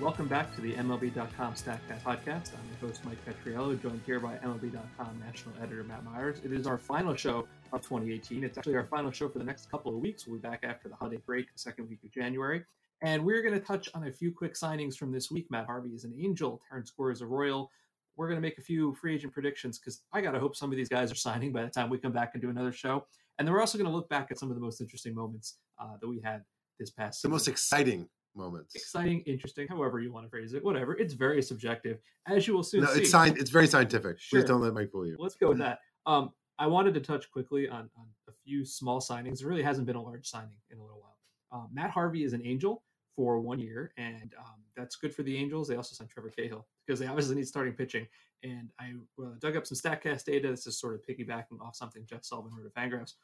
Welcome back to the MLB.com StatCast podcast. I'm your host, Mike Petriello, joined here by MLB.com national editor Matt Meyers. It is our final show of 2018. It's actually our final show for the next couple of weeks. We'll be back after the holiday break, the second week of January. And we're going to touch on a few quick signings from this week. Matt Harvey is an Angel, Terrence Gore is a Royal. We're going to make a few free agent predictions because I got to hope some of these guys are signing by the time we come back and do another show. And then we're also going to look back at some of the most interesting moments uh, that we had this past The season. most exciting moments. exciting, interesting, however you want to phrase it, whatever. It's very subjective, as you will soon No, see. it's science. It's very scientific. Sure. Please don't let Mike fool you. Let's go with that. Um, I wanted to touch quickly on, on a few small signings. There really hasn't been a large signing in a little while. Um, Matt Harvey is an Angel for one year, and um, that's good for the Angels. They also signed Trevor Cahill because they obviously need starting pitching. And I uh, dug up some StatCast data. This is sort of piggybacking off something Jeff Sullivan wrote at Fangraphs.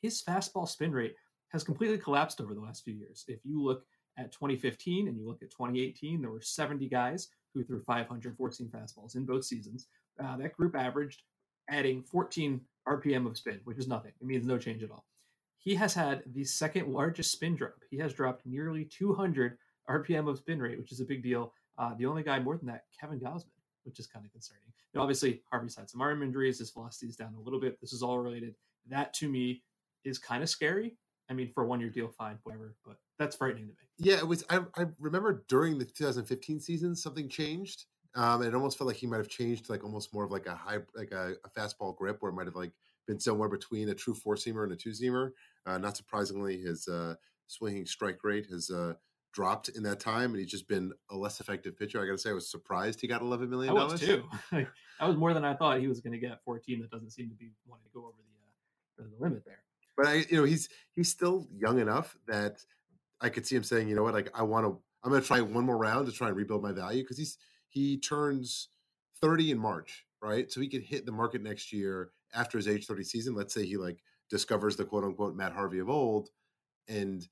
His fastball spin rate has completely collapsed over the last few years. If you look at 2015 and you look at 2018, there were 70 guys who threw 514 fastballs in both seasons. Uh, that group averaged adding 14 RPM of spin, which is nothing. It means no change at all. He has had the second largest spin drop. He has dropped nearly 200 RPM of spin rate, which is a big deal. Uh, the only guy more than that, Kevin Gausman, which is kind of concerning. Now, obviously, Harvey's had some arm injuries. His velocity is down a little bit. This is all related. That to me is kind of scary. I mean, for one year deal, fine, whatever, but that's frightening to me. Yeah, it was. I, I remember during the 2015 season, something changed. Um, it almost felt like he might have changed like almost more of like a high, like a, a fastball grip, where it might have like been somewhere between a true four seamer and a two seamer. Uh, not surprisingly, his uh, swinging strike rate has uh, dropped in that time, and he's just been a less effective pitcher. I got to say, I was surprised he got eleven million. I was too. that was more than I thought he was going to get for a team that doesn't seem to be wanting to go over the, uh, the limit there. but I, you know, he's he's still young enough that I could see him saying, you know what, like I want to, I'm going to try one more round to try and rebuild my value because he's he turns 30 in March, right? So he could hit the market next year after his age 30 season. Let's say he like discovers the quote unquote Matt Harvey of old, and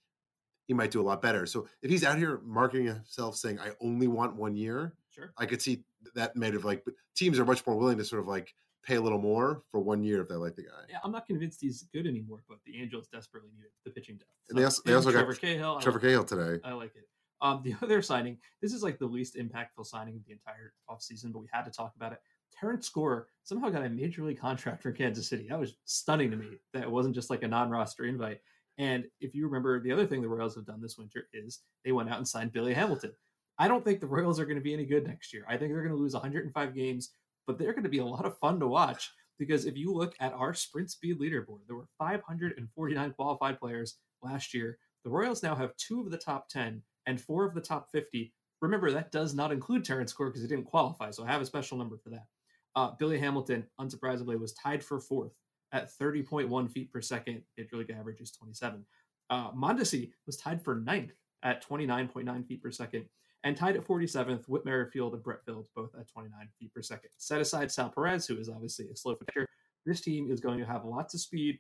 he might do a lot better. So if he's out here marketing himself saying, I only want one year, Sure. I could see that made of like, but teams are much more willing to sort of like pay a little more for one year if they like the guy. Yeah, I'm not convinced he's good anymore, but the Angels desperately needed the pitching depth. And they also- they also got Trevor Cahill. I Trevor like- Cahill today. I like it. Um, the other signing, this is like the least impactful signing of the entire offseason, but we had to talk about it. Terrence Gore somehow got a major league contract for Kansas City. That was stunning to me. That it wasn't just like a non-roster invite. And if you remember, the other thing the Royals have done this winter is they went out and signed Billy Hamilton. I don't think the Royals are going to be any good next year. I think they're going to lose 105 games, but they're going to be a lot of fun to watch because if you look at our sprint speed leaderboard, there were 549 qualified players last year. The Royals now have two of the top 10 and four of the top 50. Remember, that does not include Terrence Gore because he didn't qualify, so I have a special number for that. Uh, Billy Hamilton, unsurprisingly, was tied for fourth at 30.1 feet per second. Major league average is 27. Uh, Mondesi was tied for ninth at 29.9 feet per second, and tied at 47th, Whit Merrifield and Brett Phillips, both at 29 feet per second. Set aside Sal Perez, who is obviously a slow pitcher, this team is going to have lots of speed.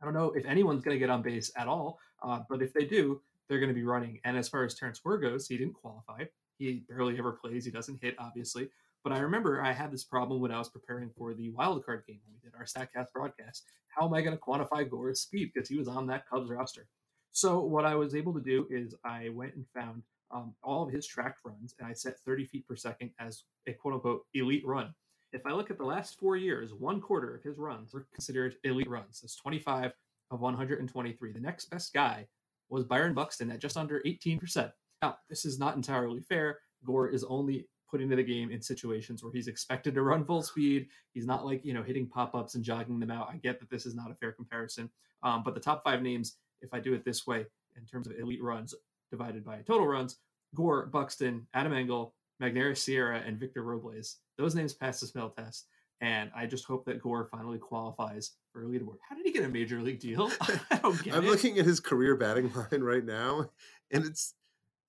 I don't know if anyone's going to get on base at all, uh, but if they do, they're going to be running. And as far as Terrence Gore goes, he didn't qualify. He barely ever plays. He doesn't hit, obviously. But I remember I had this problem when I was preparing for the wild card game when we did our StatCast broadcast. How am I going to quantify Gore's speed because he was on that Cubs roster? So what I was able to do is I went and found um, all of his tracked runs, and I set 30 feet per second as a quote unquote elite run. If I look at the last four years, one quarter of his runs were considered elite runs. That's 25 of 123. The next best guy was Byron Buxton at just under 18%. Now, this is not entirely fair. Gore is only put into the game in situations where he's expected to run full speed. He's not like, you know, hitting pop ups and jogging them out. I get that this is not a fair comparison. Um, but the top five names, if I do it this way, in terms of elite runs divided by total runs, Gore, Buxton, Adam Engel, Magneuris Sierra, and Victor Robles, those names pass the smell test. And I just hope that Gore finally qualifies for a leaderboard. How did he get a major league deal? I don't get I'm it. looking at his career batting line right now, and it's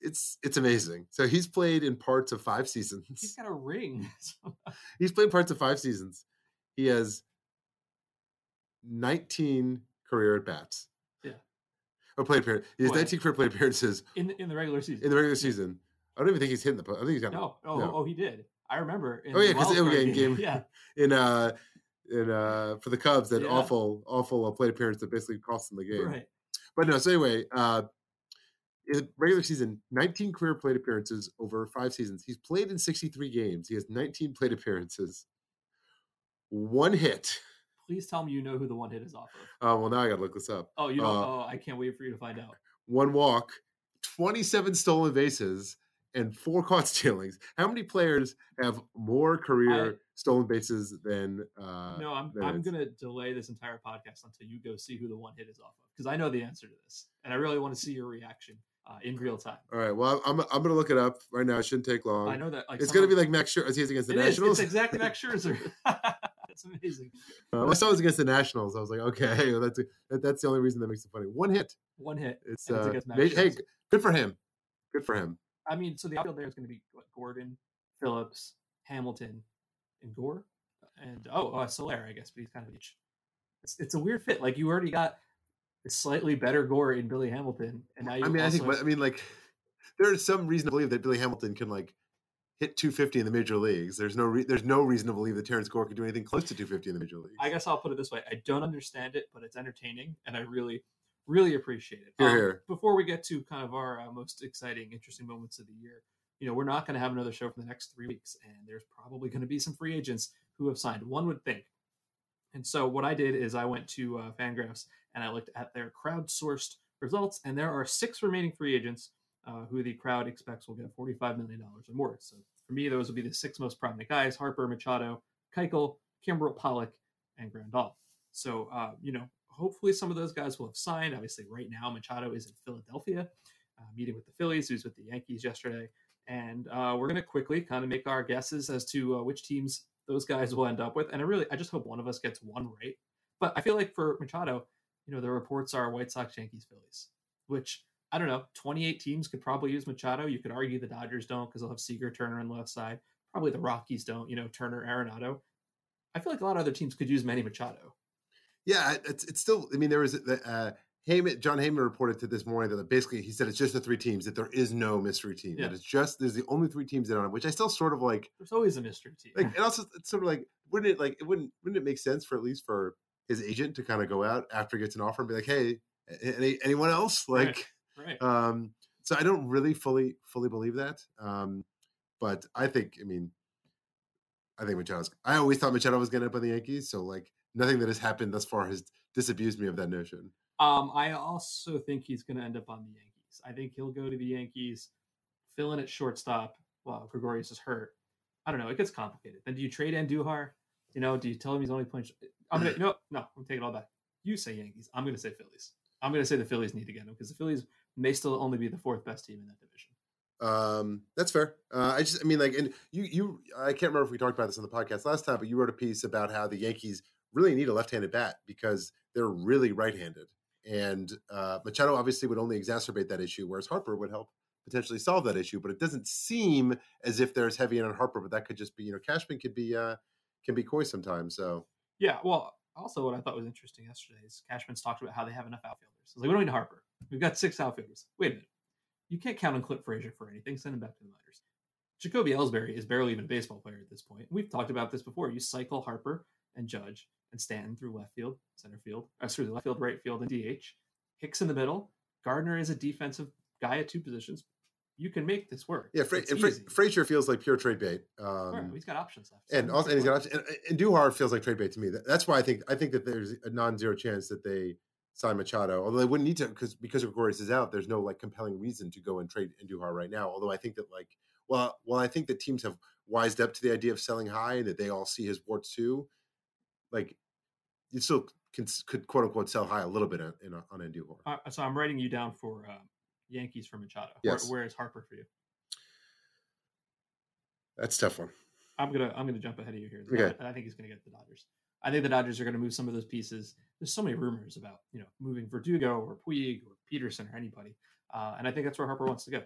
it's it's amazing. So he's played in parts of five seasons. He's got a ring. He's played parts of five seasons. He has 19 career at bats. Or plate appearance. He has Boy. 19 career plate appearances in in the regular season. in the regular season. I don't even think he's hitting the. po- I think he's got no, oh, no. oh, he did. I remember. In Oh, the yeah, 'cause wild it- card yeah, in game- yeah, in uh in uh for the Cubs that Yeah. awful awful uh, plate appearance that basically cost them the game. right. But no, so anyway, uh in regular season, 19 career plate appearances over five seasons. He's played in 63 games. He has 19 plate appearances, one hit. Please tell me you know who the one hit is off of. Oh well, now I gotta look this up. Oh, you know. Uh, oh, I can't wait for you to find out. One walk, 27 stolen bases, and four caught stealings. How many players have more career stolen bases than? Uh, No, I'm than I'm it's- gonna delay this entire podcast until you go see who the one hit is off of because I know the answer to this and I really want to see your reaction uh, in real time. All right. Well, I'm I'm gonna look it up right now. It shouldn't take long. I know that like It's gonna be like Max Scherzer he's against the It is, Nationals. It's exactly Max Scherzer. That's amazing. Uh, I saw it was against the Nationals. I was like, okay, well, that's that, that's the only reason that makes it funny. One hit. One hit. It's, it's uh, against Max hey, good for him. Good for him. I mean, so the outfield there is going to be what, Gordon, Phillips, Hamilton, and Gore, and oh, uh, Soler, I guess, but he's kind of each. It's, it's a weird fit. Like you already got a slightly better Gore in Billy Hamilton, and now you. I mean, I think. also- I mean, like, there's some reason to believe that Billy Hamilton can like hit 250 in the major leagues. There's no re- there's no reason to believe that Terrence Gore could do anything close to 250 in the major leagues. I guess I'll put it this way: I don't understand it, but it's entertaining, and I really, really appreciate it. Here, here. Before we get to kind of our uh, most exciting, interesting moments of the year, you know, we're not going to have another show for the next three weeks, and there's probably going to be some free agents who have signed. One would think. And so what I did is I went to uh, Fangraphs and I looked at their crowdsourced results, and there are six remaining free agents uh, who the crowd expects will get $45 million or more. So for me, those will be the six most prominent guys: Harper, Machado, Keuchel, Kimbrel, Pollock, and Grandal. So uh, you know, hopefully some of those guys will have signed. Obviously, right now Machado is in Philadelphia, uh, meeting with the Phillies, who's with the Yankees yesterday, and uh, we're going to quickly kind of make our guesses as to uh, which teams those guys will end up with. And I really, I just hope one of us gets one right. But I feel like for Machado, you know, the reports are White Sox, Yankees, Phillies, which I don't know. 28 teams could probably use Machado. You could argue the Dodgers don't because they'll have Seager, Turner on the left side. Probably the Rockies don't. You know, Turner, Arenado. I feel like a lot of other teams could use Manny Machado. Yeah, it's it's still. I mean, there was uh, Heyman. John Heyman reported to this morning that basically he said it's just the three teams that there is no mystery team. Yeah. That it's just there's the only three teams that are on it, which I still sort of like. There's always a mystery team. Like, and also it's sort of like wouldn't it like it wouldn't wouldn't it make sense for at least for his agent to kind of go out after he gets an offer and be like, hey, any, anyone else? Like, right. um, so I don't really fully fully believe that. Um, but I think I mean, I think Machado's. I always thought Machado was going to end up on the Yankees. So like nothing that has happened thus far has disabused me of that notion. Um, I also think he's going to end up on the Yankees. I think he'll go to the Yankees, fill in at shortstop while Gregorius is hurt. I don't know. It gets complicated. Then do you trade Andujar? You know, do you tell him he's only playing? I'm gonna no, no. I'm taking it all back. You say Yankees. I'm gonna say Phillies. I'm gonna say the Phillies need to get him because the Phillies may still only be the fourth best team in that division. Um, that's fair. Uh, I just, I mean, like, and you, you, I can't remember if we talked about this on the podcast last time, but you wrote a piece about how the Yankees really need a left-handed bat because they're really right-handed, and uh, Machado obviously would only exacerbate that issue, whereas Harper would help potentially solve that issue. But it doesn't seem as if there's heavy in on Harper, but that could just be, you know, Cashman could be, uh, can be coy sometimes. So Yeah. Well, also what I thought was interesting yesterday is Cashman's talked about how they have enough outfielders. It's like we don't need Harper. We've got six outfielders. Wait a minute. You can't count on Clint Frazier for anything. Send him back to the minors. Jacoby Ellsbury is barely even a baseball player at this point. We've talked about this before. You cycle Harper and Judge and Stanton through left field, center field, uh, through the left field, right field, and DH. Hicks in the middle. Gardner is a defensive guy at two positions. You can make this work. yeah, Fra- Fra- Frazier feels like pure trade bait. Um, he's got options left. and also, and he's got options. And, and Duhar feels like trade bait to me. That- That's why I think I think that there's a non-zero chance that they sign Machado. Although they wouldn't need to because because Gregorius is out. There's no like compelling reason to go and trade Duhar right now. Although I think that like well, well, I think that teams have wised up to the idea of selling high and that they all see his warts too. Like you still can could quote unquote sell high a little bit on in, on Andujar. Uh, so I'm writing you down for uh, Yankees for Machado. Yes. Where, where is Harper for you? That's a tough one. I'm gonna I'm gonna jump ahead of you here. Okay. I, I think he's gonna get the Dodgers. I think the Dodgers are gonna move some of those pieces. There's so many rumors about you know moving Verdugo or Puig or Pederson or anybody, uh, and I think that's where Harper wants to go.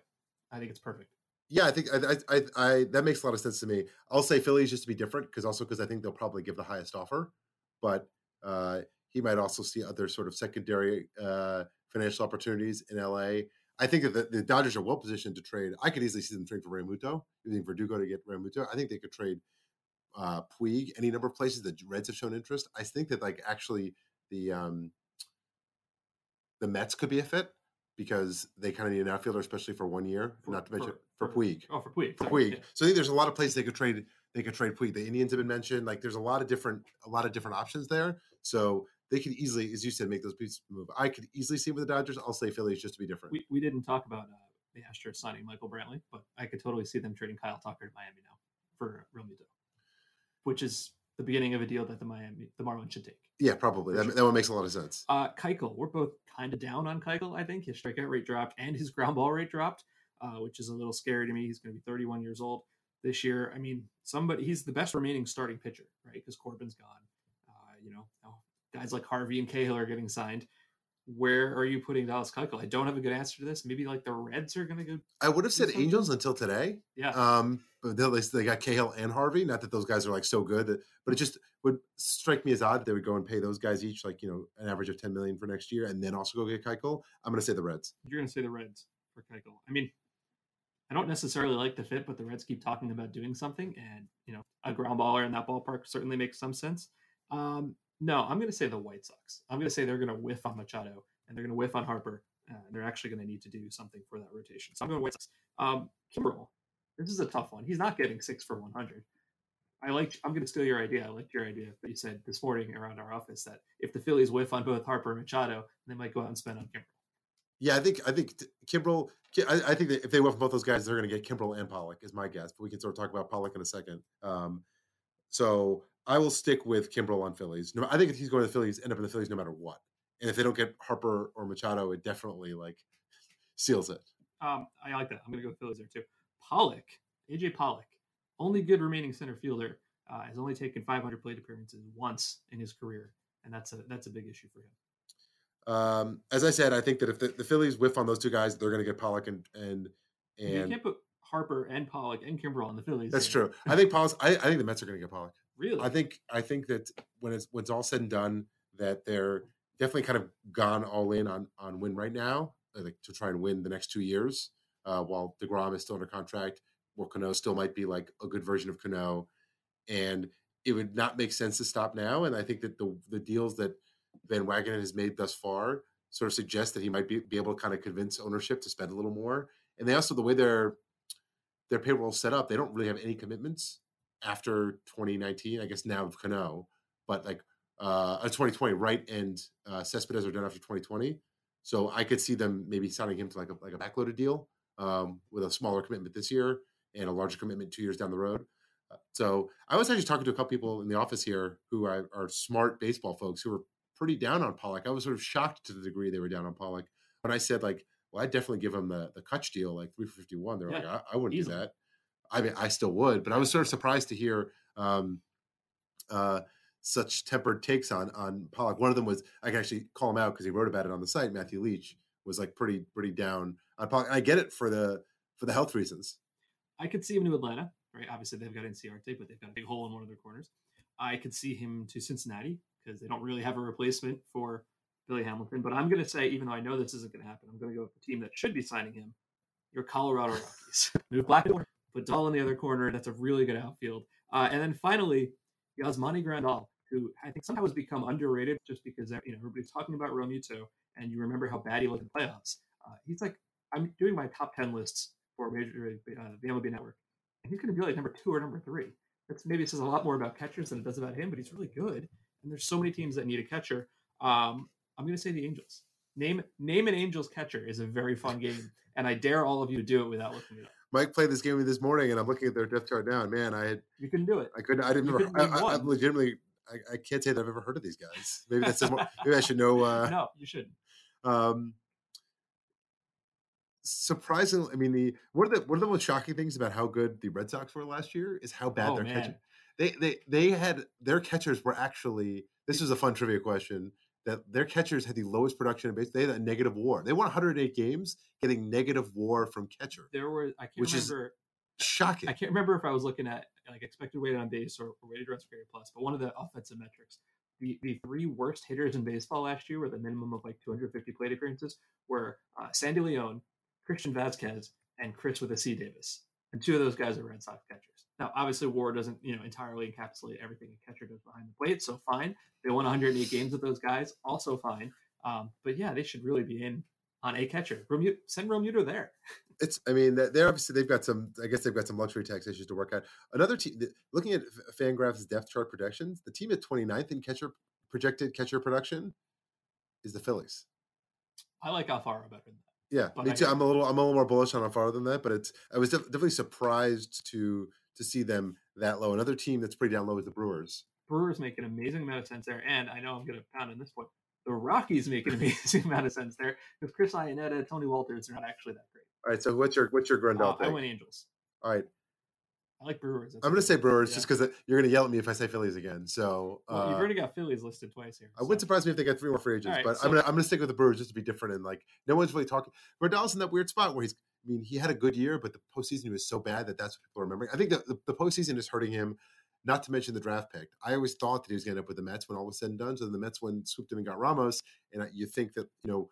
I think it's perfect. Yeah, I think I, I, I, that makes a lot of sense to me. I'll say Phillies just to be different because also because I think they'll probably give the highest offer, but uh, he might also see other sort of secondary uh, financial opportunities in LA. I think that the, the Dodgers are well positioned to trade. I could easily see them trade for Realmuto, using Verdugo to get Realmuto. I think they could trade uh, Puig any number of places. The Reds have shown interest. I think that like actually the um, the Mets could be a fit. because they kind of need an outfielder, especially for one year. For- not to mention for- for, Puig. Oh, for Puig. For sorry, Puig. yeah. So I think there's a lot of places they could trade. They could trade Puig. The Indians have been mentioned. Like there's a lot of different, a lot of different options there. So they could easily, as you said, make those pieces move. I could easily see with the Dodgers. I'll say Phillies just to be different. We, we didn't talk about uh, the Astros signing Michael Brantley, but I could totally see them trading Kyle Tucker to Miami now for Realmuto, which is the beginning of a deal that the Miami the Marlins should take. yeah, probably. That, that one makes a lot of sense. Uh, Keuchel, we're both kind of down on Keuchel. I think his strikeout rate dropped and his ground ball rate dropped, uh, which is a little scary to me. He's going to be 31 years old this year. I mean, somebody he's the best remaining starting pitcher, right? Because Corbin's gone. Uh, you know, guys like Harvey and Cahill are getting signed. Where are you putting Dallas Keuchel? I don't have a good answer to this. Maybe like the Reds are going to go. I would have said something? Angels until today. Yeah, Um, but they, they got Cahill and Harvey. Not that those guys are like so good, that, but it just would strike me as odd that they would go and pay those guys each like you know an average of ten million for next year, and then also go get Keuchel. I'm going to say the Reds. you're going to say the Reds for Keuchel. I mean, I don't necessarily like the fit, but the Reds keep talking about doing something, and you know, a ground baller in that ballpark certainly makes some sense. Um, no, I'm going to say the White Sox. I'm going to say they're going to whiff on Machado and they're going to whiff on Harper. Uh, and they're actually going to need to do something for that rotation. So I'm going White Sox. Um, Kimbrel, this is a tough one. He's not getting six for 100. I like. I'm going to steal your idea. I liked your idea that you said this morning around our office that if the Phillies whiff on both Harper and Machado, they might go out and spend on Kimbrel. Yeah, I think I think Kimbrel. I, I think if they whiff both those guys, they're going to get Kimbrel and Pollock, is my guess. But we can sort of talk about Pollock in a second. Um, so I will stick with Kimbrel on Phillies. No, I think if he's going to the Phillies, end up in the Phillies no matter what. And if they don't get Harper or Machado, it definitely like seals it. Um, I like that. I'm going to go Phillies there too. Pollock, AJ Pollock, only good remaining center fielder, uh, has only taken 500 plate appearances once in his career, and that's a that's a big issue for him. Um, as I said, I think that if the, the Phillies whiff on those two guys, they're going to get Pollock and and and you can't put Harper and Pollock and Kimbrel on the Phillies. that's there. true. I think Pollock. I, I think the Mets are going to get Pollock. Really? I think I think that when it's when it's all said and done, that they're definitely kind of gone all in on on win right now, uh, like to try and win the next two years. Uh, while Degrom is still under contract, where Cano still might be like a good version of Cano, and it would not make sense to stop now. And I think that the the deals that Van Wagenen has made thus far sort of suggest that he might be, be able to kind of convince ownership to spend a little more. And they also the way their their payroll set up, they don't really have any commitments after 2019. I guess now with Cano, but like uh, uh 2020, right? And uh, Cespedes are done after 2020. So I could see them maybe signing him to like a like a backloaded deal um, with a smaller commitment this year and a larger commitment two years down the road. Uh, So I was actually talking to a couple people in the office here who are, are smart baseball folks who were pretty down on Pollock. I was sort of shocked to the degree they were down on Pollock when I said like, well, I'd definitely give him the the Kutch deal like three for fifty one. They're like, I, I wouldn't easily. do that. I mean, I still would, but I was sort of surprised to hear um, uh, such tempered takes on on Pollock. One of them was I can actually call him out because he wrote about it on the site. Matthew Leach was like pretty pretty down on Pollock, I get it for the for the health reasons. I could see him to Atlanta, right? Obviously, they've got Inciarte, but they've got a big hole in one of their corners. I could see him to Cincinnati because they don't really have a replacement for Billy Hamilton. But I'm going to say, even though I know this isn't going to happen, I'm going to go with the team that should be signing him. Your Colorado Rockies. Move Blackmon, put Dahl in the other corner. That's a really good outfield. Uh, and then finally, Yasmani Grandal, who I think somehow has become underrated just because you know everybody's talking about Realmuto, and you remember how bad he looked in playoffs. Uh, he's like, I'm doing my top ten lists for Major League, uh, the MLB Network, and he's going to be like number two or number three. That's maybe says a lot more about catchers than it does about him, but he's really good. And there's so many teams that need a catcher. Um, I'm going to say the Angels. Name name an Angels catcher is a very fun game, and I dare all of you to do it without looking it up. Mike played this game with me this morning, and I'm looking at their depth chart now. And man, I had You can do it. I couldn't. I didn't. You Remember, I, I, I legitimately. I, I can't say that I've ever heard of these guys. Maybe that's more. Maybe I should know. Uh, no, you shouldn't. um, surprisingly, I mean, the one of the one of the most shocking things about how good the Red Sox were last year is how bad Oh, their man. catching. They they they had their catchers were actually. This was a fun trivia question. That their catchers had the lowest production in base. They had a negative WAR. They won 108 games, getting negative WAR from catcher. There were I can't Which is remember. Shocking. I can't remember if I was looking at like expected weighted on base or, or weighted runs per carry plus, but one of the offensive metrics. The, the three worst hitters in baseball last year with a minimum of like 250 plate appearances were uh, Sandy Leon, Christian Vazquez, and Chris with a C Davis. And two of those guys are Red Sox catchers. Now, obviously, WAR doesn't you know entirely encapsulate everything a catcher does behind the plate, so fine. They won 108 games with those guys, also fine. Um, but yeah, they should really be in on a catcher. Realmuto, send Realmuto there. It's. I mean, they- they're obviously they've got some. I guess they've got some luxury tax issues to work out. Another team. Looking at Fangraphs depth chart projections, the team at 29th in catcher projected catcher production is the Phillies. I like Alfaro better than that. Yeah, But me I too. hear I'm a little. I'm a little more bullish on Alfaro than that, but it's. I was def- definitely surprised to to see them that low. Another team that's pretty down low is the Brewers. Brewers make an amazing amount of sense there, and I know I'm going to pound on this point. The Rockies make an amazing amount of sense there because Chris Iannetta, Tony Wolters are not actually that great. All right. So what's your what's your Grandal Uh, I went Angels. All right. I like Brewers. That's I'm going to say Brewers Yeah. just because you're going to yell at me if I say Phillies again. So Well, you've uh, already got Phillies listed twice here. I wouldn't surprise me if they got three more free agents, right, but so- I'm I'm gonna stick with the Brewers just to be different and like no one's really talking. Rodell's in that weird spot where he's. I mean, he had a good year, but the postseason was so bad that that's what people are remembering. I think the, the, the postseason is hurting him. Not to mention the draft pick. I always thought that he was going to end up with the Mets when all was said and done. So the Mets went swooped in and got Ramos, and you think that you know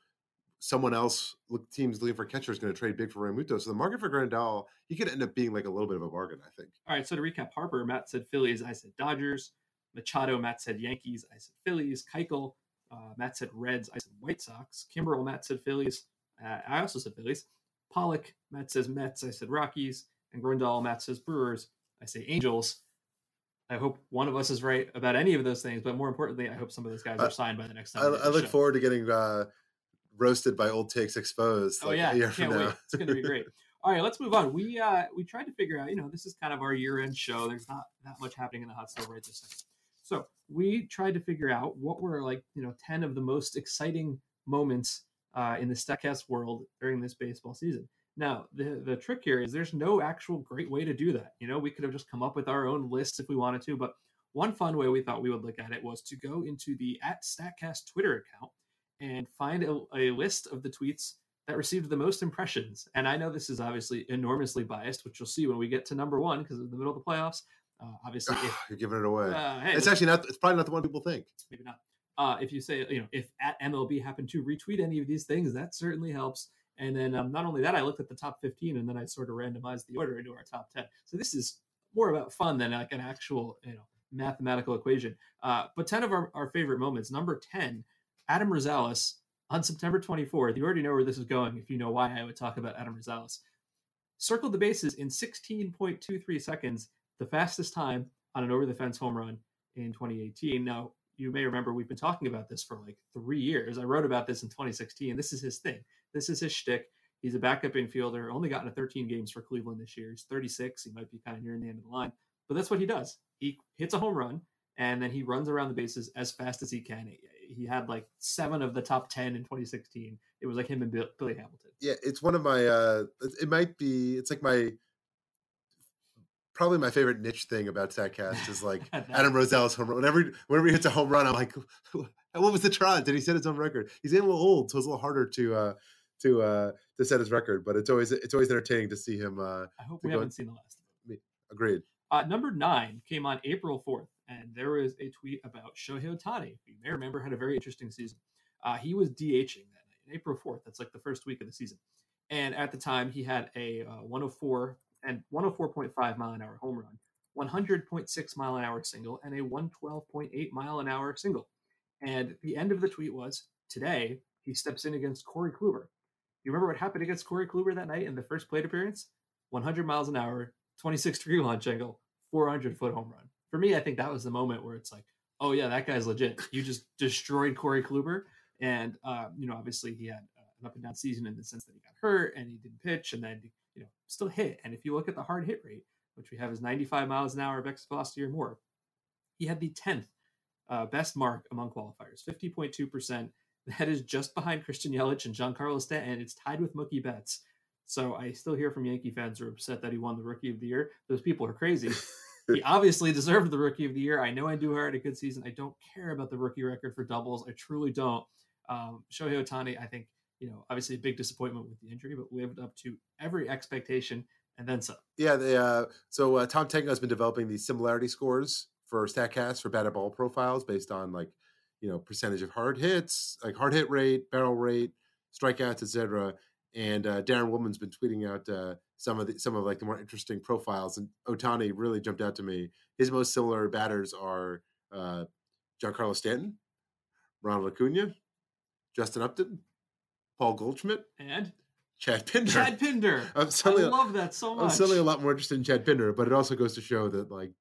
someone else look teams looking for catcher is going to trade big for Realmuto. So the market for Grandal, he could end up being like a little bit of a bargain. I think. All right, so to recap, Harper, Matt said Phillies, I said Dodgers. Machado, Matt said Yankees, I said Phillies. Keuchel, uh, Matt said Reds, I said White Sox. Kimbrel, Matt said Phillies, uh, I also said Phillies. Pollock, Matt says Mets, I said Rockies. And Grandal, Matt says Brewers, I say Angels. I hope one of us is right about any of those things, but more importantly, I hope some of those guys are signed by the next time. I, I look show. forward to getting uh, roasted by old takes exposed. Oh like, yeah, a year can't wait. now. It's gonna be great. All right, let's move on. We uh we tried to figure out, you know, this is kind of our year-end show. There's not that much happening in the hot stove right this second. So we tried to figure out what were like, you know, 10 of the most exciting moments uh, in the Statcast world during this baseball season. Now, the the trick here is there's no actual great way to do that. You know, we could have just come up with our own lists if we wanted to, but one fun way we thought we would look at it was to go into the at Statcast Twitter account and find a, a list of the tweets that received the most impressions. And I know this is obviously enormously biased, which you'll see when we get to number one because in the middle of the playoffs. Uh, obviously, if, You're giving it away. uh, hey, it's actually not. It's probably not the one people think. maybe not. Uh, if you say, you know, if at MLB happened to retweet any of these things, that certainly helps. And then um, not only that, I looked at the top 15 and then I sort of randomized the order into our top 10. So this is more about fun than like an actual, you know, mathematical equation. Uh, but 10 of our, our favorite moments. Number 10, Adam Rosales on September 24th. You already know where this is going if you know why I would talk about Adam Rosales. Circled the bases in 16.23 seconds, the fastest time on an over the fence home run in 2018. Now, you may remember we've been talking about this for like three years. I wrote about this in 2016. This is his thing. This is his shtick. He's a backup infielder, only gotten to 13 games for Cleveland this year. He's 36. He might be kind of nearing the end of the line, but that's what he does. He hits a home run and then he runs around the bases as fast as he can. He had like seven of the top 10 in 2016. It was like him and Bill, Billy Hamilton. Yeah, it's one of my. uh it might be. It's like my. Probably my favorite niche thing about Statcast is like Adam Rosales home run. Whenever whenever he hits a home run, I'm like, what was the try? Did he set his own record? He's getting a little old, so it's a little harder to uh to uh to set his record. But it's always it's always entertaining to see him. uh I hope we haven't seen the last of it. Agreed. Uh, number nine came on April 4th, and there was a tweet about Shohei Ohtani. You may remember had a very interesting season. Uh, he was DHing that night, April 4th. That's like the first week of the season. And at the time, he had a uh, 104 and 104.5 mile an hour home run, 100.6 mile an hour single, and a 112.8 mile an hour single. And the end of the tweet was today he steps in against Corey Kluber. You remember what happened against Corey Kluber that night in the first plate appearance? 100 miles an hour, 26 degree launch angle, 400 foot home run. For me, I think that was the moment where it's like, oh yeah, that guy's legit. You just destroyed Corey Kluber, and uh, you know, obviously he had uh, an up and down season in the sense that he got hurt and he didn't pitch, and then you know still hit. And if you look at the hard hit rate, which we have is 95 miles an hour of exit velocity or more, he had the 10th uh, best mark among qualifiers, 50.2 percent. That is just behind Christian Yelich and Giancarlo Stanton. It's tied with Mookie Betts. So I still hear from Yankee fans who are upset that he won the Rookie of the Year. Those people are crazy. he obviously deserved the Rookie of the Year. I know Andujar had a good season. I don't care about the rookie record for doubles. I truly don't. Um, Shohei Ohtani, I think, you know, obviously a big disappointment with the injury, but lived up to every expectation and then some. Yeah, they, uh, so uh, Tom Tango has been developing these similarity scores for Statcast for batted ball profiles based on like you know percentage of hard hits, like hard hit rate, barrel rate, strikeouts, etc. And uh, Daren Willman's been tweeting out uh, some of the some of like the more interesting profiles, and Ohtani really jumped out to me. His most similar batters are uh, Giancarlo Stanton, Ronald Acuna, Justin Upton, Paul Goldschmidt, and Chad Pinder. Chad Pinder. I love that so much. I'm suddenly a lot more interested in Chad Pinder, but it also goes to show that like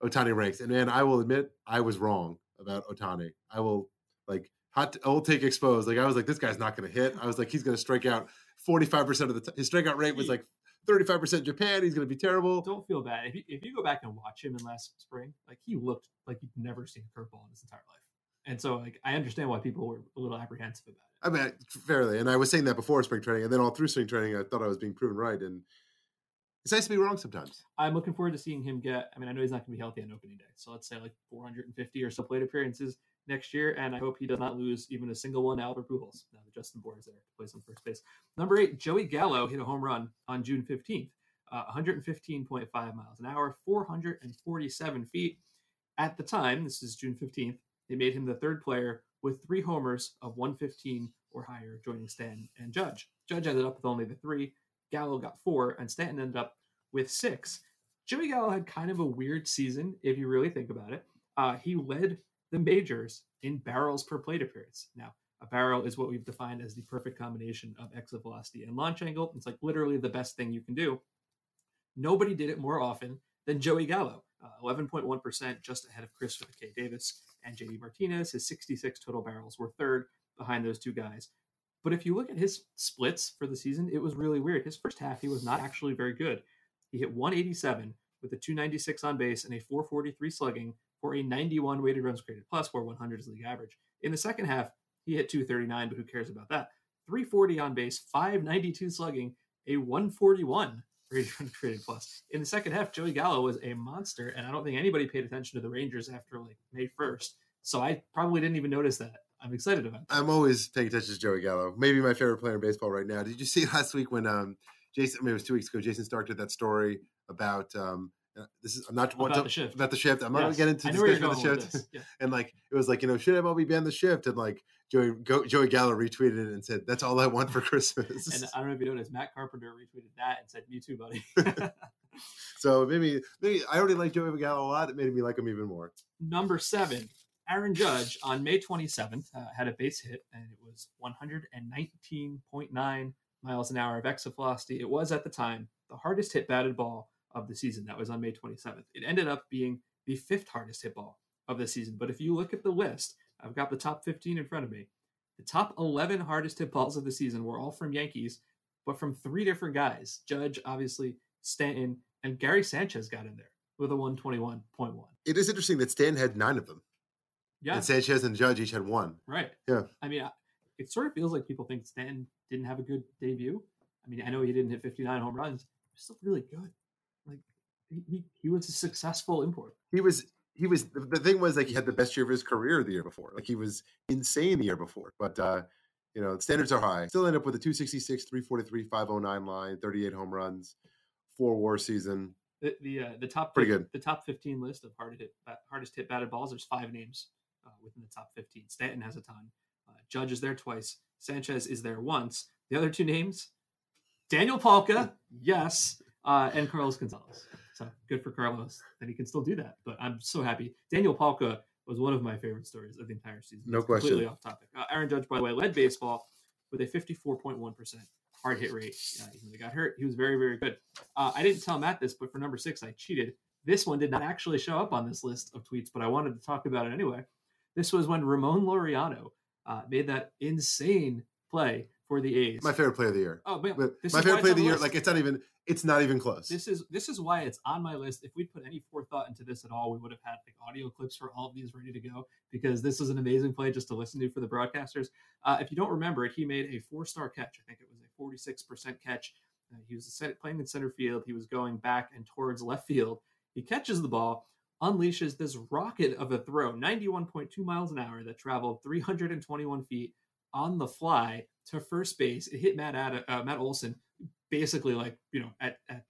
Ohtani ranks. And man, I will admit I was wrong about Ohtani. I will like hot. I will take exposed. Like I was like, this guy's not going to hit. I was like, he's going to strike out 45 percent of the. T- his strikeout rate was like 35 percent Japan. He's going to be terrible. Don't feel bad if you, if you go back and watch him in last spring. Like he looked like he'd never seen a curveball in his entire life, and so like I understand why people were a little apprehensive about it. I mean, fairly. And I was saying that before spring training, and then all through spring training, I thought I was being proven right. And it's nice to be wrong sometimes. I'm looking forward to seeing him get. I mean, I know he's not going to be healthy on opening day, so let's say like 450 or so plate appearances next year, and I hope he does not lose even a single one to Albert Pujols. Now that Justin Bour is there to play some first base. Number eight, Joey Gallo hit a home run on June 15th, uh, 115.5 miles an hour, 447 feet. At the time, this is June 15th, they made him the third player with three homers of 115 or higher, joining Stanton and Judge. Judge ended up with only the three. Gallo got four, and Stanton ended up with six. Joey Gallo had kind of a weird season, if you really think about it. Uh, he led the majors in barrels per plate appearance. Now, a barrel is what we've defined as the perfect combination of exit velocity and launch angle. It's like literally the best thing you can do. Nobody did it more often than Joey Gallo, Uh, 11.1%, just ahead of Christopher K. Davis and JD Martinez. His 66 total barrels were third behind those two guys. But if you look at his splits for the season, it was really weird. His first half, he was not actually very good. He hit 187 with a 296 on base and a 443 slugging for a 91 weighted runs created plus, where 100 is league average. In the second half, he hit 239, but who cares about that? 340 on base, 592 slugging, a 141 runs created plus. In the second half, Joey Gallo was a monster, and I don't think anybody paid attention to the Rangers after like May 1st. So I probably didn't even notice that. I'm excited about that. I'm always paying attention to Joey Gallo. Maybe my favorite player in baseball right now. Did you see last week when um Jason? I mean, it was two weeks ago. Jayson Stark did that story about um. uh, This is I'm not About to- the shift. About the shift. I'm not gonna get into I know where you're discussion going the shift. Yeah. And like it was like you know should MLB ban the shift? And like Joey Go, Joey Gallo retweeted it and said that's all I want for Christmas. And I don't know if you noticed, Matt Carpenter retweeted that and said, "Me too, buddy." so maybe maybe I already like Joey Gallo a lot. It made me like him even more. Number seven, Aaron Judge on May 27th uh, had a base hit, and it was 119.9 miles an hour of exit velocity. It was at the time the hardest hit batted ball of the season. That was on May 27th. It ended up being the fifth hardest hit ball of the season. But if you look at the list, I've got the top 15 in front of me. The top 11 hardest hit balls of the season were all from Yankees, but from three different guys. Judge, obviously, Stanton, and Gary Sanchez got in there with a 121.1. It is interesting that Stan had nine of them, Yeah. and Sanchez and Judge each had one. Right. Yeah. I mean, it sort of feels like people think Stanton didn't have a good debut. I mean, I know he didn't hit 59 home runs, but he's still really good. Like, he, he was a successful import. He was he was the, thing was like he had the best year of his career the year before. Like he was insane the year before. But uh, you know, standards are high. Still end up with a 266, 343, 509 line, 38 home runs, four war season. The the, uh, the top Pretty fif- good. The top 15 list of hard hit hardest hit batted balls. There's five names uh, within the top 15. Stanton has a ton. Uh, Judge is there twice. Sanchez is there once. The other two names, Daniel Palka, yes, uh, and Carlos Gonzalez. So good for Carlos that he can still do that. But I'm so happy. Daniel Palka was one of my favorite stories of the entire season. No It's Completely off topic. Uh, Aaron Judge, by the way, led baseball with a 54.1% hard hit rate. Uh, even though he got hurt, he was very, very good. Uh, I didn't tell Matt this, but for number six, I cheated. This one did not actually show up on this list of tweets, but I wanted to talk about it anyway. This was when Ramon Laureano uh, made that insane play for the A's. My favorite play of the year. oh man, my favorite on of the year. list. Like it's not even it's not even close. This is this is why it's on my list. If we'd put any forethought into this at all, we would have had like audio clips for all of these ready to go because this is an amazing play just to listen to for the broadcasters. Uh, if you don't remember it, he made a four-star catch. I think it was a 46% catch. Uh, he was playing in center field. He was going back and towards left field. He catches the ball, unleashes this rocket of a throw, 91.2 miles an hour that traveled 321 feet on the fly to first base. It hit Matt Ad- uh, Matt Olson basically like you know at at,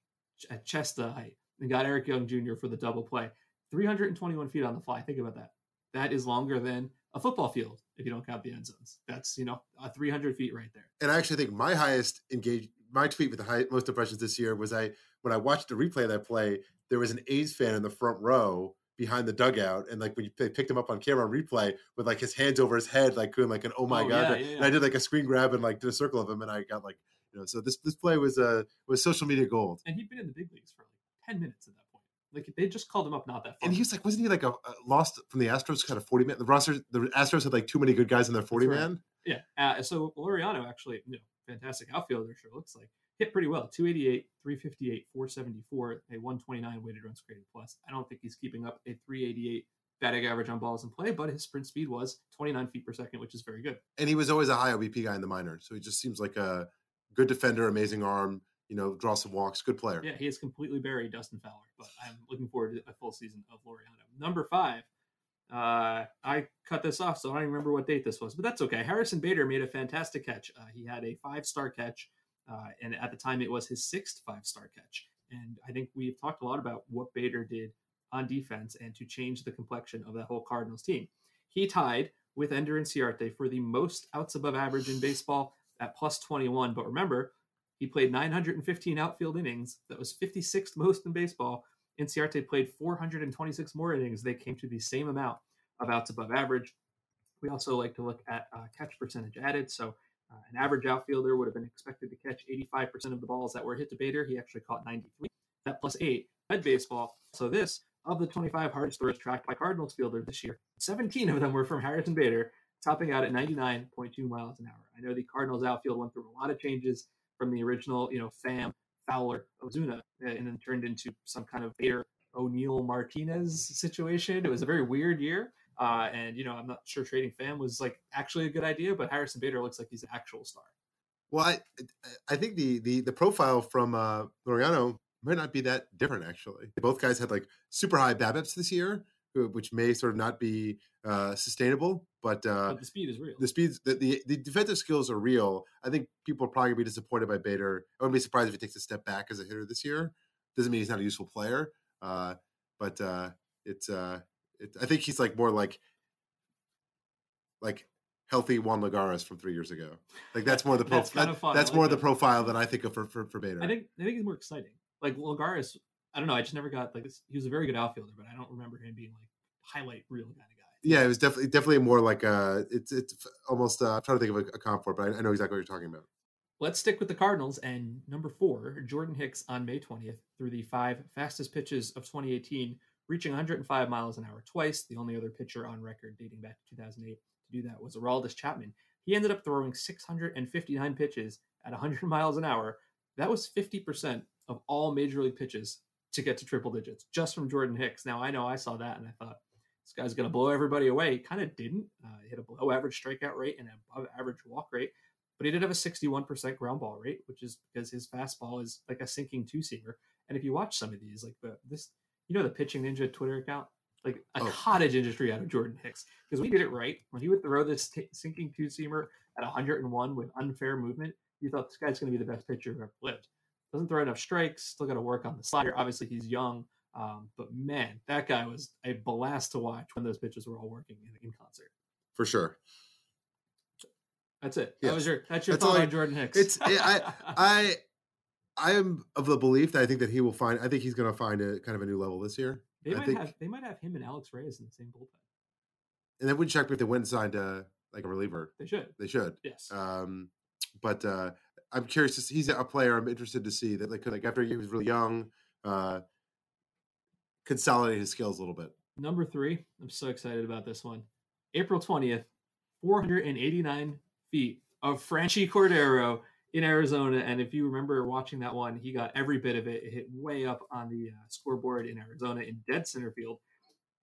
at chest height and got Eric Young Jr. for the double play. 321 feet on the fly. Think about that. That is longer than a football field if you don't count the end zones. That's you know uh, 300 feet right there. and I actually think my highest engaged my tweet with the high, most impressions this year was I when I watched the replay of that play, there was an A's fan in the front row behind the dugout, and like when you they picked him up on camera on replay with like his hands over his head, like doing like an oh my Oh, god, yeah, thing. yeah, and I did like a screen grab and like did a circle of him, and I got like you know, so this this play was uh was social media gold. And he'd been in the big leagues for like 10 minutes at that point. Like they just called him up not that far. And he was like, wasn't he like a, a lost from the Astros kind of forty man? The roster, the Astros had like too many good guys in their forty right. man. Yeah. Uh, so Laureano actually, you know, fantastic outfielder, sure looks like. Hit pretty well. 288, 358, 474, a 129 weighted runs created plus. I don't think he's keeping up a 388 batting average on balls in play, but his sprint speed was 29 feet per second, which is very good. And he was always a high OBP guy in the minors, so he just seems like a good defender, amazing arm. You know, draw some walks, good player. Yeah, he has completely buried Dustin Fowler, but I'm looking forward to a full season of Laureano. Number five, uh, I cut this off, so I don't remember what date this was, but that's okay. Harrison Bader made a fantastic catch. Uh, he had a five star catch, uh, and at the time it was his sixth five star catch. And I think we've talked a lot about what Bader did on defense and to change the complexion of that whole Cardinals team. He tied with Ender Inciarte for the most outs above average in baseball at plus 21. But remember, he played 915 outfield innings. That was 56th most in baseball. Inciarte played 426 more innings. They came to the same amount of outs above average. We also like to look at uh, catch percentage added. So uh, an average outfielder would have been expected to catch 85% of the balls that were hit to Bader. He actually caught 93. That plus eight at baseball. So this of the 25 hardest throws tracked by Cardinals fielder this year, 17 of them were from Harrison Bader, topping out at 99.2 miles an hour. I know the Cardinals outfield went through a lot of changes from the original, you know, Pham, Fowler, Ozuna, and then turned into some kind of Bader, O'Neill, Martinez situation. It was a very weird year. Uh, and you know, I'm not sure trading Pham was like actually a good idea, but Harrison Bader looks like he's an actual star. Well, I I think the the the profile from uh Laureano might not be that different actually. Both guys had like super high BABIPs this year, which may sort of not be uh sustainable, but uh But the speed is real. the speeds the, the the defensive skills are real. I think people are probably gonna be disappointed by Bader. I wouldn't be surprised if he takes a step back as a hitter this year. Doesn't mean he's not a useful player. Uh but uh it's uh it, I think he's like more like like healthy Juan Lagares from three years ago. Like that's more the pro- That's that- that's like more the profile that I think of for for, for Bader. I think I think he's more exciting. Like Lagares, I don't know. I just never got like this. He was a very good outfielder, but I don't remember him being like highlight reel kind of guy. yeah, it was definitely definitely more like a. it's it's almost uh, I'm trying to think of a, a comp for it, but I, I know exactly what you're talking about. Let's stick with the Cardinals and number four, Jordan Hicks on May 20th through the five fastest pitches of 2018, reaching 105 miles an hour twice. The only other pitcher on record dating back to 2008 to do that was Aroldis Chapman. He ended up throwing 659 pitches at 100 miles an hour. That was 50% of all major league pitches to get to triple digits just from Jordan Hicks. Now I know I saw that and I thought this guy's going to blow everybody away. He kind of didn't. Uh, he hit a below average strikeout rate and above average walk rate but he did have a 61% ground ball rate, which is because his fastball is like a sinking two seamer. And if you watch some of these, like the this, you know, the pitching ninja Twitter account, like a Oh. cottage industry out of Jordan Hicks, because we did it right, when he would throw this t- sinking two seamer at 101 with unfair movement, you thought this guy's going to be the best pitcher who ever lived. Doesn't throw enough strikes, still got to work on the slider. Obviously, he's young, um, but man, that guy was a blast to watch when those pitches were all working in, in concert. For sure. That's it. That was your that's your That's thought I- on Jordan Hicks. it's- I- I I am of the belief that I think that he will find I think he's gonna find a kind of a new level this year. They I might think- have they might have him and Alex Reyes in the same bullpen. And that would check if they went and signed uh like a reliever. They should. They should. Yes. Um, but uh, I'm curious to see. He's a player I'm interested to see that like like after he was really young, uh, consolidate his skills a little bit. Number three. I'm so excited about this one. April 20th, 489 feet of Franchy Cordero in Arizona. And if you remember watching that one, he got every bit of it. It hit way up on the uh, scoreboard in Arizona in dead center field.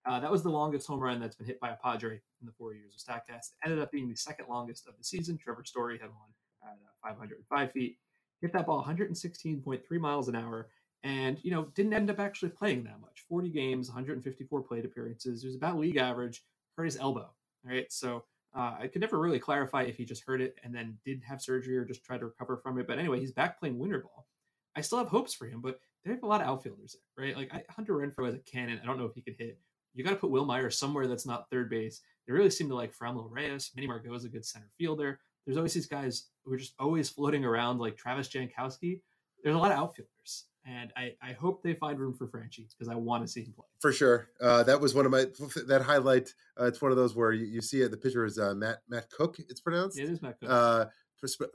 Uh, that was the longest home run that's been hit by a Padre in the four years of StatCast. Ended up being the second longest of the season. Trevor Story had one at uh, 505 feet. Hit that ball 116.3 miles an hour, and you know didn't end up actually playing that much. 40 games, 154 plate appearances. It was about league average. Hurt his elbow. All right, so uh, I could never really clarify if he just hurt it and then did have surgery or just tried to recover from it. But anyway, he's back playing winter ball. I still have hopes for him, but they have a lot of outfielders there, right? Like I, Hunter Renfroe as a cannon. I don't know if he could hit. You got to put Wil Myers somewhere that's not third base. They really seem to like Franmil Reyes. Manny Margot is a good center fielder. There's always these guys who are just always floating around, like Travis Jankowski. There's a lot of outfielders. and I, I hope they find room for Franchy because I want to see him play. For sure, uh, that was one of my that highlight. Uh, it's one of those where you, you see it. The picture is uh, Matt Matt Cook. It's pronounced. It is Matt Cook. Uh,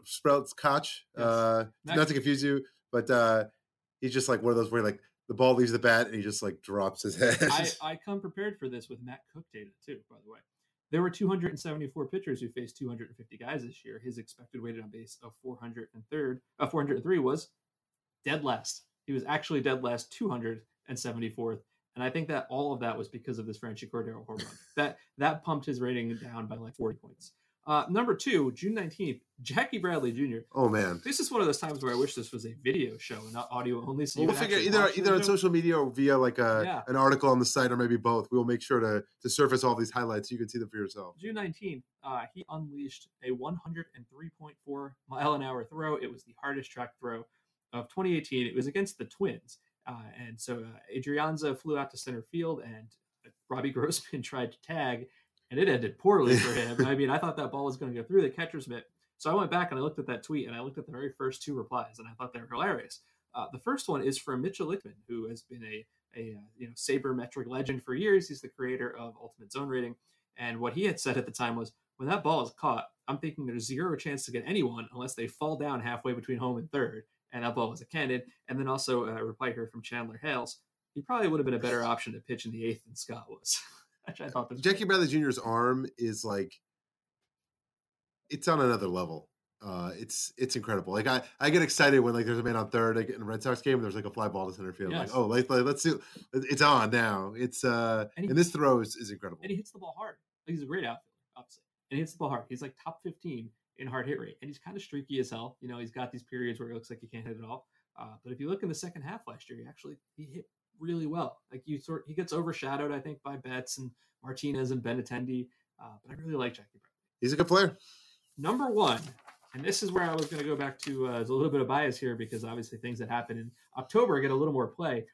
Sprouts Koch. Yes. Uh, Matt- not to confuse you, but uh, he's just like one of those where like the ball leaves the bat and he just like drops his head. I, I come prepared for this with Matt Cook data too, by the way. There were 274 pitchers who faced 250 guys this year. His expected weighted on base of 403, uh, 403 was dead last. He was actually dead last 274th. And I think that all of that was because of this Franchy Cordero home run. that that pumped his rating down by like 40 points. Uh, number two, June 19th, Jackie Bradley Jr. oh man. This is one of those times where I wish this was a video show and not audio only. So you Well, we'll figure either either on social media or via like a Yeah. an article on the site or maybe both. We will make sure to to surface all these highlights so you can see them for yourself. June 19th, uh, he unleashed a 103.4 mile an hour throw. It was the hardest track throw of 2018. It was against the Twins. Uh, and so uh, Adrianza flew out to center field, and Robbie Grossman tried to tag, and it ended poorly for him. I mean, I thought that ball was going to go through the catcher's mitt. So I went back and I looked at that tweet, and I looked at the very first two replies, and I thought they were hilarious. Uh, the first one is from Mitchell Lichtman, who has been a, a uh, you know sabermetric legend for years. He's the creator of Ultimate Zone Rating. And what he had said at the time was, when that ball is caught, I'm thinking there's zero chance to get anyone unless they fall down halfway between home and third. And that ball was a cannon. And then also a reply here from Chandler Hales. He probably would have been a better option to pitch in the eighth than Scott was. Which I thought was Jackie Bradley Jr.'s arm is like it's on another level. Uh, it's it's incredible. Like I, I get excited when like there's a man on third like, in a Red Sox game. And there's like a fly ball to center field. Yes. Like oh, like, like, let's see, it's on now. It's uh, And he- and this throw is, is incredible. and he hits the ball hard. Like he's a great outfielder, obviously. And he hits the ball hard. He's like top 15 in hard hit rate. And he's kind of streaky as hell. You know, he's got these periods where it looks like he can't hit at all. Uh, but if you look in the second half last year, he actually he hit really well. Like you sort he gets overshadowed, I think, by Betts and Martinez and Benintendi. Uh, but I really like Jackie Bradley. He's a good player. Number one, and this is where I was going to go back to. Uh, there's a little bit of bias here because obviously things that happen in October get a little more play.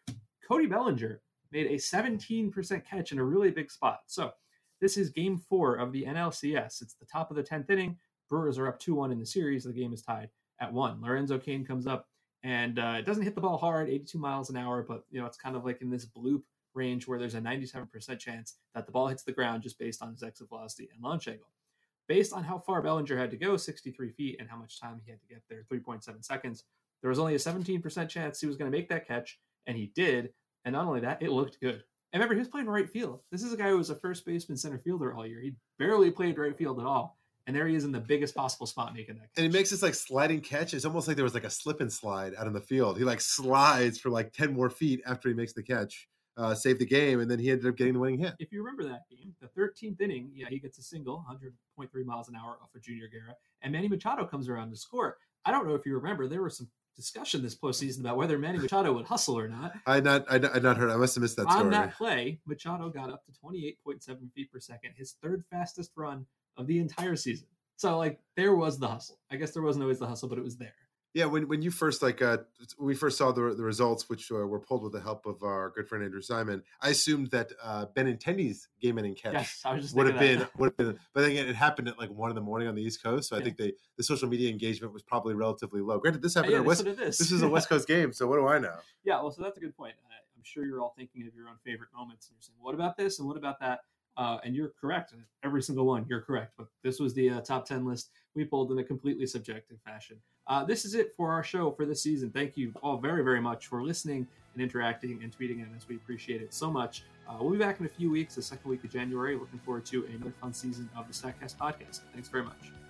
Cody Bellinger made a 17% catch in a really big spot. So this is game four of the NLCS. It's the top of the 10th inning. Brewers are up 2 1 in the series. The game is tied at one. Lorenzo Cain comes up and uh, it doesn't hit the ball hard, 82 miles an hour, but you know it's kind of like in this bloop range where there's a 97% chance that the ball hits the ground just based on his exit velocity and launch angle. Based on how far Bellinger had to go, 63 feet, and how much time he had to get there, 3.7 seconds, there was only a 17% chance he was going to make that catch, and he did. And not only that, it looked good. And remember, he was playing right field. This is a guy who was a first baseman center fielder all year. He barely played right field at all. And there he is in the biggest possible spot making that catch. And he makes this like sliding catch. It's almost like there was like a slip and slide out in the field. He like slides for like 10 more feet after he makes the catch, uh, saved the game, and then he ended up getting the winning hit. if you remember that game, the 13th inning, yeah, he gets a single, 100.3 miles an hour off of Junior Guerra, and Manny Machado comes around to score. I don't know if you remember, there was some discussion this postseason about whether Manny Machado would hustle or not. I not I I not heard. I must have missed that On story. that play, Machado got up to 28.7 feet per second, his third fastest run of the entire season. So, like, there was the hustle. I guess there wasn't always the hustle, but it was there. Yeah, when, when you first like uh we first saw the the results, which uh, were pulled with the help of our good friend Andrew Simon, I assumed that uh Benintendi's game ending catch Yes, I was just would have been that. would have been, but then it happened at like one in the morning on the East Coast, so I Yeah. think they the social media engagement was probably relatively low. Granted, this happened yeah, West. this. This is a West Coast game, so what do I know? Yeah, well, so that's a good point. I, I'm sure you're all thinking of your own favorite moments, and you're saying, "What about this?" and "What about that?" Uh, and you're correct. Every single one, you're correct. But this was the uh, top ten list we pulled in a completely subjective fashion. Uh, this is it for our show for this season. Thank you all very, very much for listening and interacting and tweeting at us. We appreciate it so much. Uh, we'll be back in a few weeks, the second week of January. Looking forward to another fun season of the StatCast podcast. Thanks very much.